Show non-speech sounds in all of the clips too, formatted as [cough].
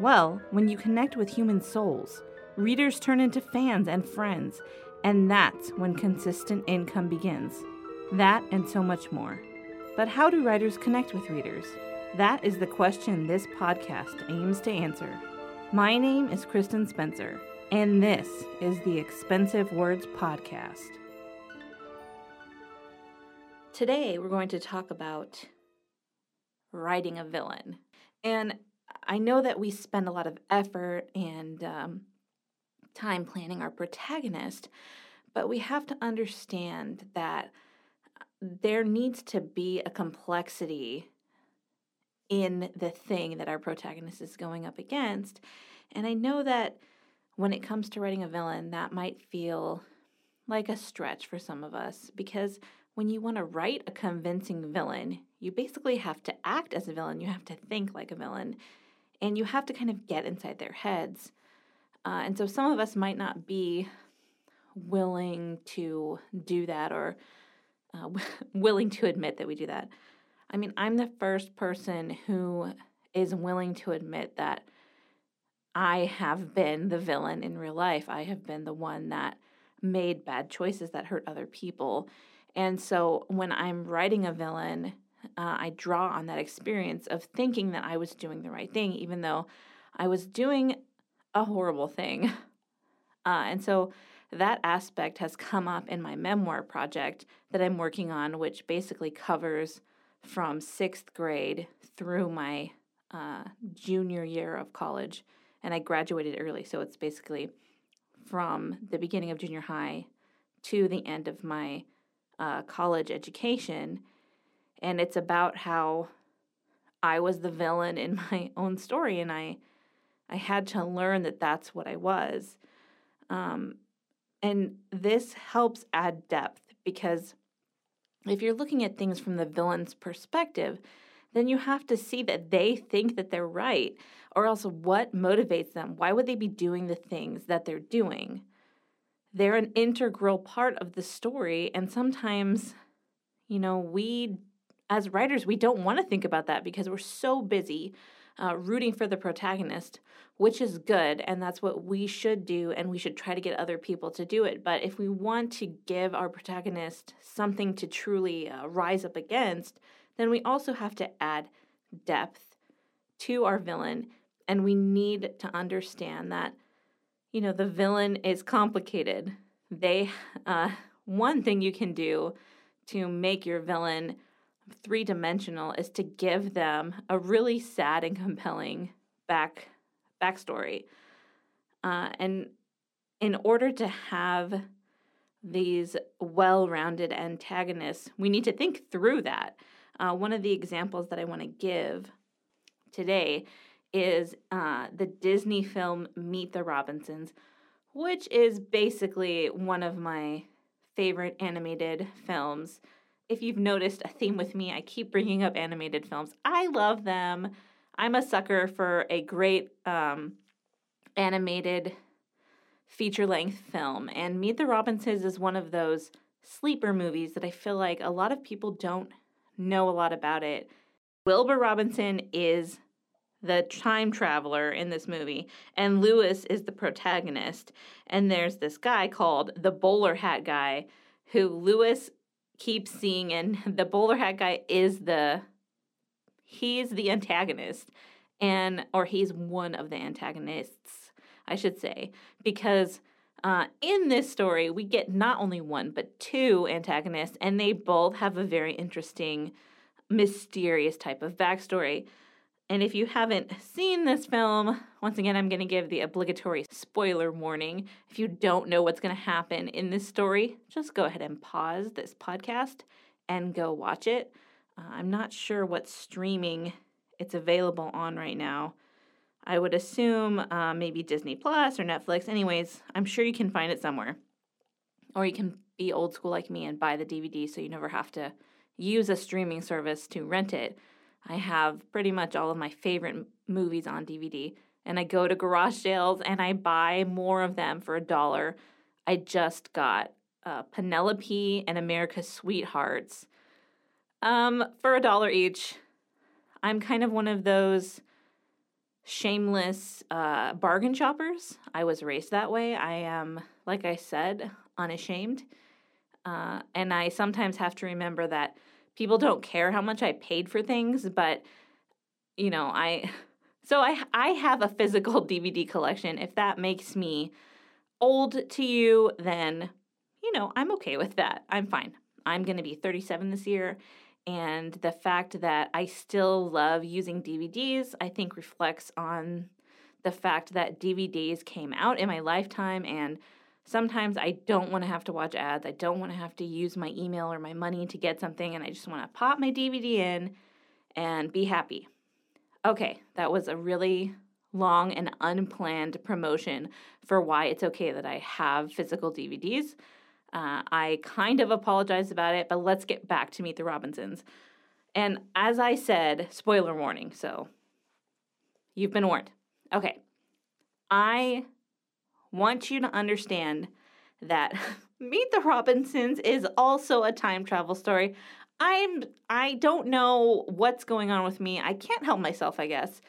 Well, when you connect with human souls, readers turn into fans and friends, and that's when consistent income begins. That and so much more. But how do writers connect with readers? That is the question this podcast aims to answer. My name is Kristen Spencer, and this is the Expensive Words Podcast. Today, we're going to talk about writing a villain. And I know that we spend a lot of effort and um, time planning our protagonist, but we have to understand that there needs to be a complexity in the thing that our protagonist is going up against. And I know that when it comes to writing a villain, that might feel like a stretch for some of us because when you want to write a convincing villain, you basically have to act as a villain, you have to think like a villain, and you have to kind of get inside their heads. Uh, and so some of us might not be willing to do that or uh, [laughs] willing to admit that we do that. I mean, I'm the first person who is willing to admit that I have been the villain in real life. I have been the one that made bad choices that hurt other people. And so when I'm writing a villain, uh, I draw on that experience of thinking that I was doing the right thing, even though I was doing a horrible thing. [laughs] Uh, and so that aspect has come up in my memoir project that I'm working on, which basically covers from sixth grade through my uh, junior year of college. And I graduated early, so it's basically from the beginning of junior high to the end of my uh, college education. And it's about how I was the villain in [laughs] my own story, and I I had to learn that that's what I was. Um, and this helps add depth because if you're looking at things from the villain's perspective, then you have to see that they think that they're right, or else what motivates them? Why would they be doing the things that they're doing? They're an integral part of the story, and sometimes, you know, we as writers, we don't want to think about that because we're so busy uh, rooting for the protagonist, which is good, and that's what we should do, and we should try to get other people to do it. But if we want to give our protagonist something to truly uh, rise up against, then we also have to add depth to our villain, and we need to understand that, you know, the villain is complicated. They, uh, one thing you can do to make your villain three dimensional is to give them a really sad and compelling back backstory. Uh, and in order to have these well rounded antagonists, we need to think through that. Uh, one of the examples that I want to give today is uh, the Disney film Meet the Robinsons, which is basically one of my favorite animated films if you've noticed a theme with me, I keep bringing up animated films. I love them. I'm a sucker for a great um, animated feature length film, and Meet the Robinsons is one of those sleeper movies that I feel like a lot of people don't know a lot about it. Wilbur Robinson is the time traveler in this movie, and Lewis is the protagonist. And there's this guy called the bowler hat guy who Lewis keep seeing and [laughs] the bowler hat guy is the he's the antagonist and or he's one of the antagonists i should say because uh, in this story we get not only one but two antagonists and they both have a very interesting mysterious type of backstory and if you haven't seen this film, once again, I'm going to give the obligatory spoiler warning. If you don't know what's going to happen in this story, just go ahead and pause this podcast and go watch it. Uh, I'm not sure what streaming it's available on right now. I would assume uh, maybe Disney Plus or Netflix. Anyways, I'm sure you can find it somewhere. Or you can be old school like me and buy the DVD so you never have to use a streaming service to rent it. I have pretty much all of my favorite movies on DVD, and I go to garage sales and I buy more of them for a dollar. I just got uh, Penelope and America's Sweethearts um, for a dollar each. I'm kind of one of those shameless uh, bargain shoppers. I was raised that way. I am, like I said, unashamed. Uh, and I sometimes have to remember that people don't care how much I paid for things, but you know, I [laughs] so I I have a physical [laughs] DVD collection. If that makes me old to you, then you know, I'm okay with that. I'm fine. I'm going to be 37 this year and the fact that I still love using DVDs, I think reflects on the fact that DVDs came out in my lifetime and sometimes I don't want to have to watch ads. I don't want to have to use my email or my money to get something, and I just want to pop my DVD in and be happy. Okay, that was a really long and unplanned promotion for why it's okay that I have physical DVDs. Uh, I kind of apologize about it, but let's get back to Meet the Robinsons. And as I said, spoiler warning, so you've been warned. Okay. I want you to understand that [laughs] Meet the Robinsons is also a time travel story. I'm I don't know what's going on with me. I can't help myself, I guess.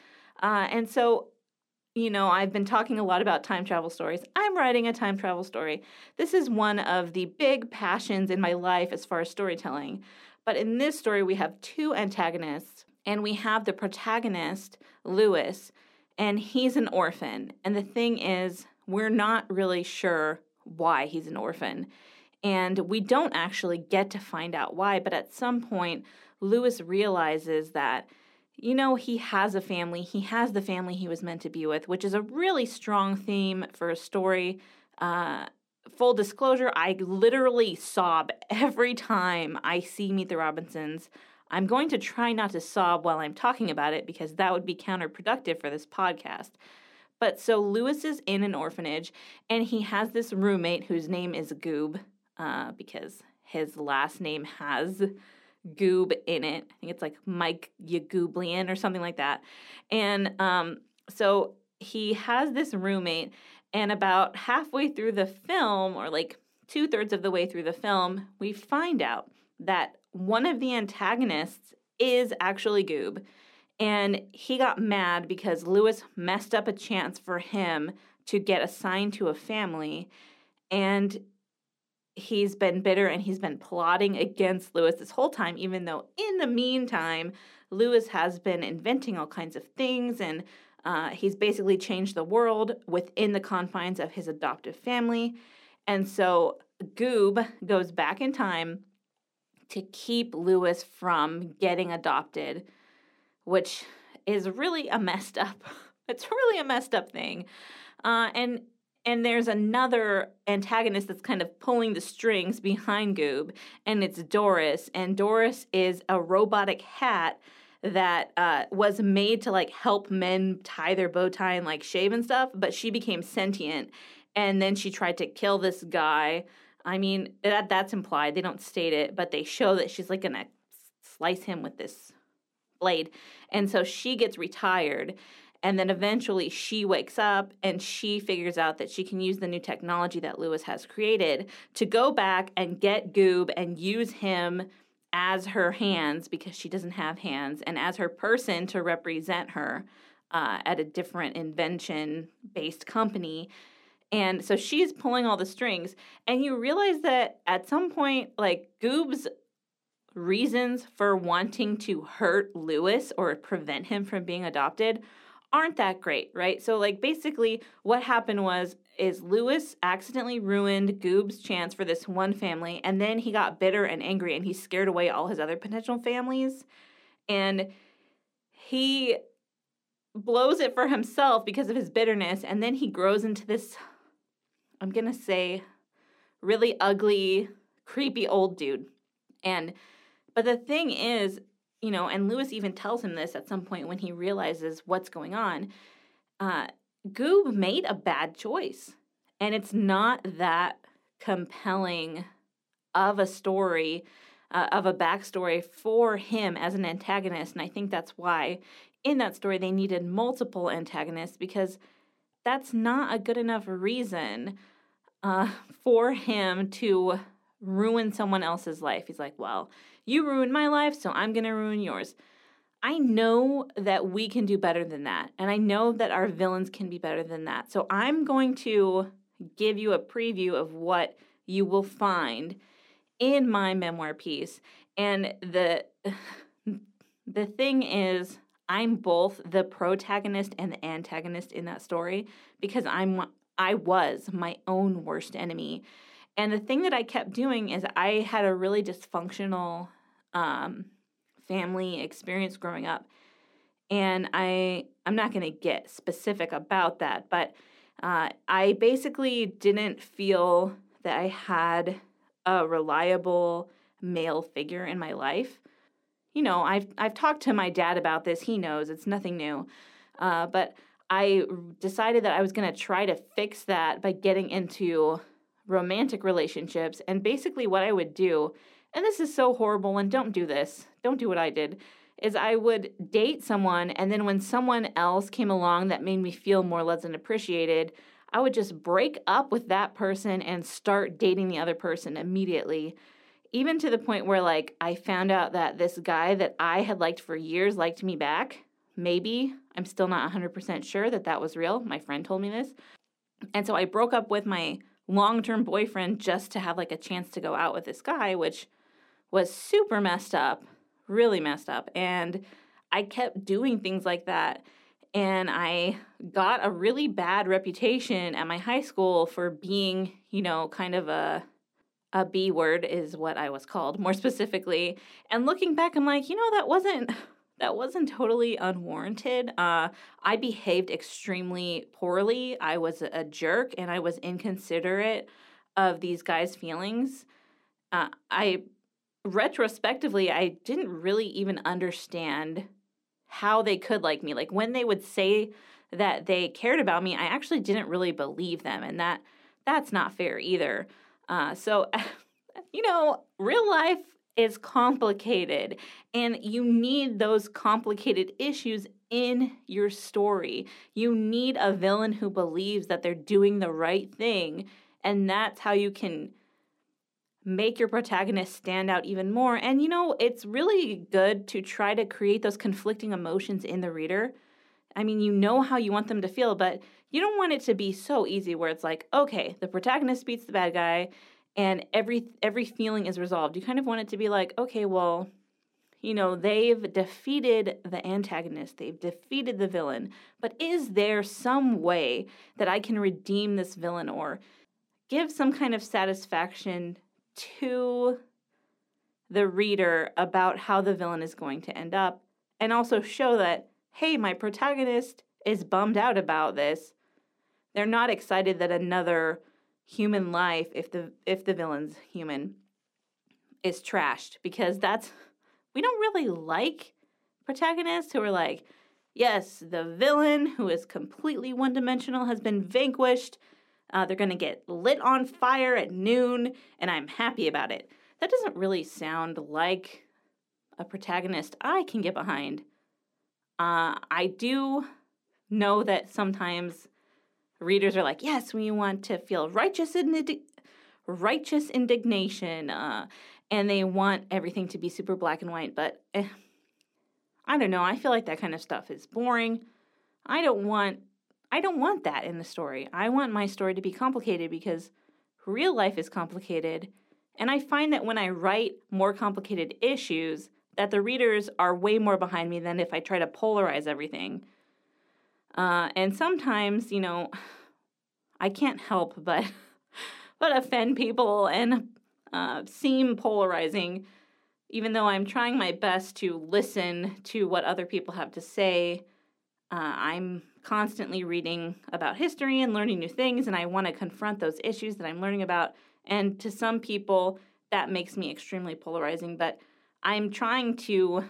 Uh, and so you know, I've been talking a lot about time travel stories. I'm writing a time travel story. This is one of the big passions in my life as far as storytelling. But in this story, we have two antagonists, and we have the protagonist, Lewis, and he's an orphan. And the thing is, we're not really sure why he's an orphan. And we don't actually get to find out why, but at some point, Lewis realizes that you know, he has a family. He has the family he was meant to be with, which is a really strong theme for a story. Uh, full disclosure, I literally sob [laughs] every time I see Meet the Robinsons. I'm going to try not to sob while I'm talking about it because that would be counterproductive for this podcast. But so Lewis is in an orphanage and he has this roommate whose name is Goob uh, because his last name has goob in it. I think it's like Mike Yagooblian or something like that. And um, so he has this roommate, and about halfway through the film, or like two thirds of the way through the film, we find out that one of the antagonists is actually Goob. And he got mad because Lewis messed up a chance for him to get assigned to a family. And he's been bitter and he's been plotting against Lewis this whole time, even though in the meantime, Lewis has been inventing all kinds of things and uh, he's basically changed the world within the confines of his adoptive family. And so Goob goes back in time to keep Lewis from getting adopted, which is really a messed up. [laughs] It's really a messed up thing. Uh, and and there's another antagonist that's kind of pulling the strings behind Goob, and it's Doris. And Doris is a robotic hat that uh, was made to like help men tie their bow tie and like shave and stuff, but she became sentient, and then she tried to kill this guy. I mean, that that's implied. They don't state it, but they show that she's like gonna slice him with this blade, and so she gets retired and then eventually she wakes up and she figures out that she can use the new technology that Lewis has created to go back and get Goob and use him as her hands because she doesn't have hands and as her person to represent her uh, at a different invention based company. And so she's pulling all the strings. And you realize that at some point, like Goob's reasons for wanting to hurt Lewis or prevent him from being adopted aren't that great, right? So like basically what happened was is Lewis accidentally ruined Goob's chance for this one family and then he got bitter and angry and he scared away all his other potential families and he blows it for himself because of his bitterness and then he grows into this I'm going to say really ugly, creepy old dude. And but the thing is you know, and Lewis even tells him this at some point when he realizes what's going on. uh, Goob made a bad choice. And it's not that compelling of a story, uh, of a backstory for him as an antagonist. And I think that's why in that story they needed multiple antagonists because that's not a good enough reason uh, for him to ruin someone else's life. He's like, well, you ruined my life, so I'm going to ruin yours. I know that we can do better than that. And I know that our villains can be better than that. So I'm going to give you a preview of what you will find in my memoir piece. And the [sighs] the thing is I'm both the protagonist and the antagonist in that story because I'm I was my own worst enemy. And the thing that I kept doing is I had a really dysfunctional um, family experience growing up. And I I'm not going to get specific about that, but uh, I basically didn't feel that I had a reliable male figure in my life. You know, I've I've talked to my dad about this. He knows it's nothing new, uh, but I decided that I was going to try to fix that by getting into romantic relationships. And basically, what I would do and this is so horrible and don't do this. Don't do what I did. Is I would date someone and then when someone else came along that made me feel more loved and appreciated, I would just break up with that person and start dating the other person immediately. Even to the point where like I found out that this guy that I had liked for years liked me back. Maybe. I'm still not 100% sure that that was real. My friend told me this. And so I broke up with my long-term boyfriend just to have like a chance to go out with this guy, which was super messed up, really messed up. And I kept doing things like that. And I got a really bad reputation at my high school for being, you know, kind of a a B word is what I was called more [laughs] specifically. And looking back, I'm like, you know, that wasn't that wasn't totally unwarranted. Uh, I behaved extremely poorly. I was a jerk and I was inconsiderate of these guys' feelings. Uh, I retrospectively, I didn't really even understand how they could like me. Like when they would say that they cared about me, I actually didn't really believe them, and that that's not fair either. Uh, so, [laughs] you know, real life is complicated, and you need those complicated issues in your story. You need a villain who believes that they're doing the right thing, and that's how you can make your protagonist stand out even more. And you know, it's really good to try to create those conflicting emotions in the reader. I mean, you know how you want them to feel, but you don't want it to be so easy where it's like, okay, the protagonist beats the bad guy and every every feeling is resolved. You kind of want it to be like, okay, well, you know, they've defeated the antagonist, they've defeated the villain, but is there some way that I can redeem this villain or give some kind of satisfaction to the reader about how the villain is going to end up and also show that hey my protagonist is bummed out about this they're not excited that another human life if the if the villain's human is trashed because that's we don't really like protagonists who are like yes the villain who is completely one-dimensional has been vanquished uh, they're going to get lit on fire at noon, and I'm happy about it. That doesn't really sound like a protagonist I can get behind. Uh, I do know that sometimes readers are like, yes, we want to feel righteous indig- righteous indignation, uh, and they want everything to be super black and white. But eh, I don't know. I feel like that kind of stuff is boring. I don't want I don't want that in the story. I want my story to be complicated because real life is complicated. And I find that when I write more complicated issues, that the readers are way more behind me than if I try to polarize everything. Uh, and sometimes, you know, [sighs] I can't help but [laughs] but offend people and uh, seem polarizing, even though I'm trying my best to listen to what other people have to say. Uh, I'm constantly reading about history and learning new things, and I want to confront those issues that I'm learning about. And to some people, that makes me extremely polarizing, but I'm trying to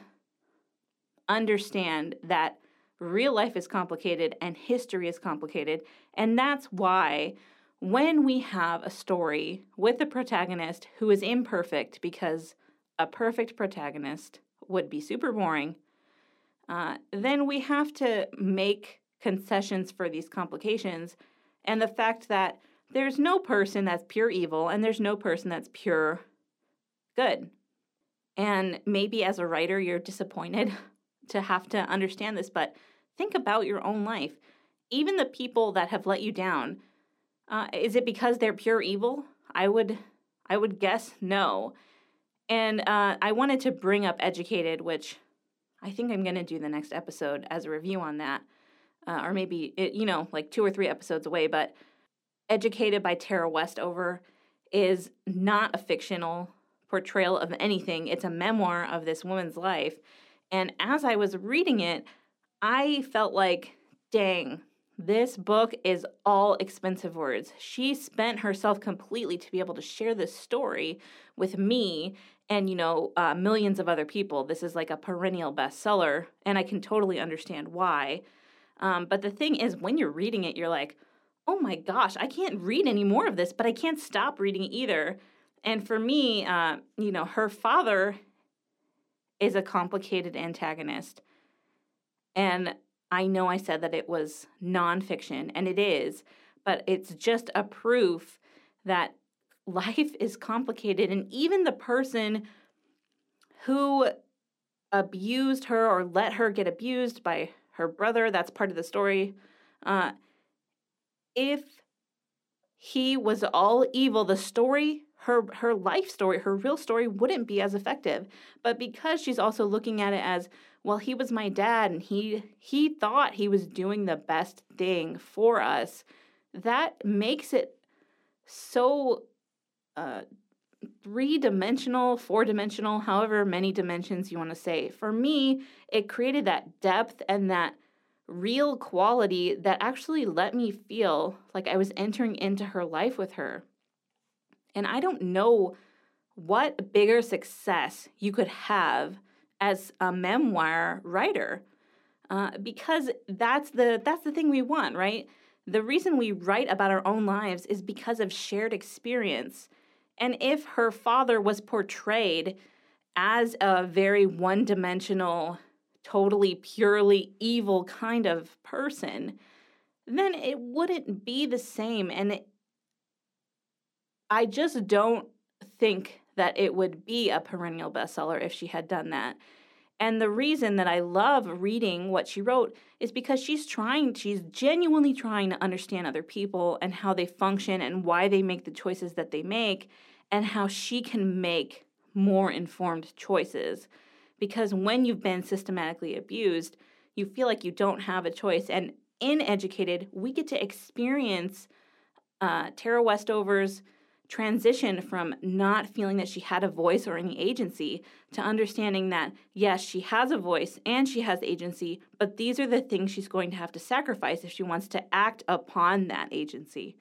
understand that real life is complicated and history is complicated. And that's why when we have a story with a protagonist who is imperfect, because a perfect protagonist would be super boring, uh, then we have to make concessions for these complications and the fact that there's no person that's pure evil and there's no person that's pure good. And maybe as a writer, you're disappointed [laughs] to have to understand this, but think about your own life. Even the people that have let you down, uh, is it because they're pure evil? I would, I would guess no. And uh, I wanted to bring up Educated, which I think I'm going to do the next episode as a review on that, uh, or maybe it, you know like two or three episodes away. But Educated by Tara Westover is not a fictional portrayal of anything. It's a memoir of this woman's life. And as I was reading it, I felt like, dang, this book is all expensive words. She spent herself completely to be able to share this story with me and, you know, uh, millions of other people. This is like a perennial bestseller, and I can totally understand why. Um, but the thing is, when you're reading it, you're like, oh my gosh, I can't read any more of this, but I can't stop reading either. And for me, uh, you know, her father is a complicated antagonist. And I know I said that it was nonfiction, and it is, but it's just a proof that life is complicated. And even the person who abused her or let her get abused by her brother, that's part of the story. Uh, if he was all evil, the story, her her life story, her real story wouldn't be as effective. But because she's also looking at it as, well, he was my dad and he he thought he was doing the best thing for us, that makes it so uh, three dimensional, four dimensional, however many dimensions you want to say. For me, it created that depth and that real quality that actually let me feel like I was entering into her life with her. And I don't know what bigger success you could have as a memoir writer. Uh, because that's the that's the thing we want, right? The reason we write about our own lives is because of shared experience. And if her father was portrayed as a very one dimensional totally purely evil kind of person, then it wouldn't be the same. And it, I just don't think that it would be a perennial bestseller if she had done that. And the reason that I love reading what she wrote is because she's trying, she's genuinely trying to understand other people and how they function and why they make the choices that they make and how she can make more informed choices because when you've been systematically abused, you feel like you don't have a choice. And in Educated, we get to experience uh, Tara Westover's transition from not feeling that she had a voice or any agency to understanding that, yes, she has a voice and she has agency, but these are the things she's going to have to sacrifice if she wants to act upon that agency.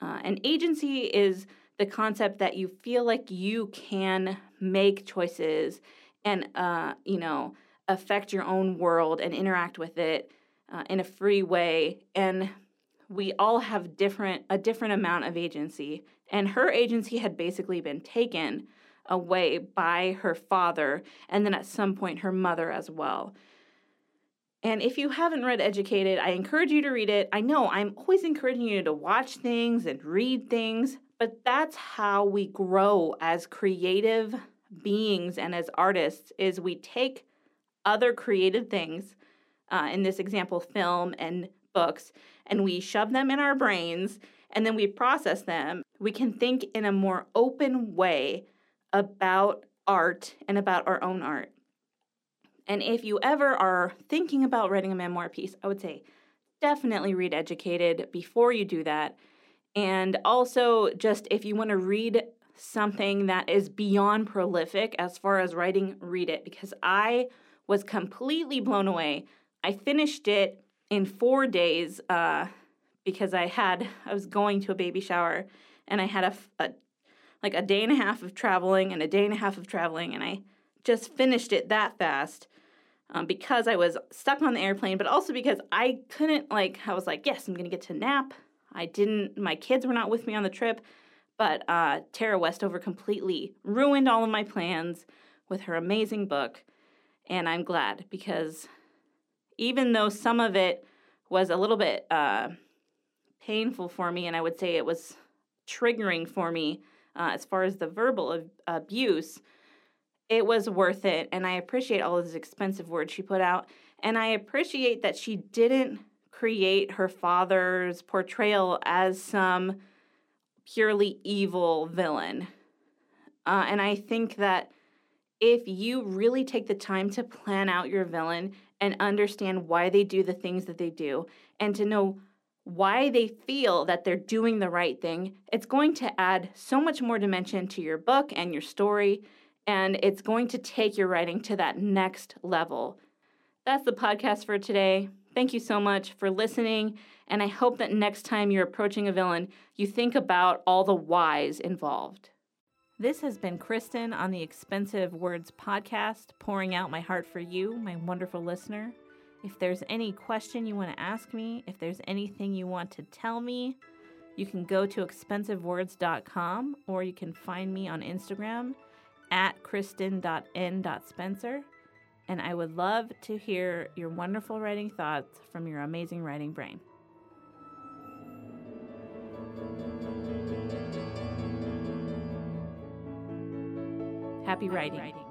Uh, and agency is the concept that you feel like you can make choices and uh, you know affect your own world and interact with it uh, in a free way and we all have different a different amount of agency. And her agency had basically been taken away by her father and then at some point her mother as well. And if you haven't read educated i encourage you to read it. I know i'm always encouraging you to watch things and read things but that's how we grow as creative beings and as artists is we take other creative things, uh, in this example, film and books, and we shove them in our brains and then we process them. We can think in a more open way about art and about our own art. And if you ever are thinking about writing a memoir piece, I would say definitely read Educated before you do that. And also, just if you want to read something that is beyond prolific as far as writing, read it because I was completely blown away. I finished it in four days uh, because I had I was going to a baby shower and I had a, a like a day and a half of traveling and a day and a half of traveling and I just finished it that fast. um, because I was stuck on the airplane, but also because I couldn't, like, I was like, yes, I'm to get to nap. I didn't, my kids were not with me on the trip, but uh, Tara Westover completely ruined all of my plans with her amazing book. And I'm glad because even though some of it was a little bit uh, painful for me, and I would say it was triggering for me uh, as far as the verbal ab- abuse, it was worth it. And I appreciate all of those expensive words she put out. And I appreciate that she didn't create her father's portrayal as some purely evil villain. Uh, and I think that if you really take the time to plan out your villain and understand why they do the things that they do and to know why they feel that they're doing the right thing, it's going to add so much more dimension to your book and your story, and it's going to take your writing to that next level. That's the podcast for today. Thank you so much for listening, and I hope that next time you're approaching a villain, you think about all the whys involved. This has been Kristen on the Expensive Words podcast, pouring out my heart for you, my wonderful listener. If there's any question you want to ask me, if there's anything you want to tell me, you can go to expensivewords.com or you can find me on Instagram at kristen.n.spencer. And I would love to hear your wonderful writing thoughts from your amazing writing brain. Happy writing.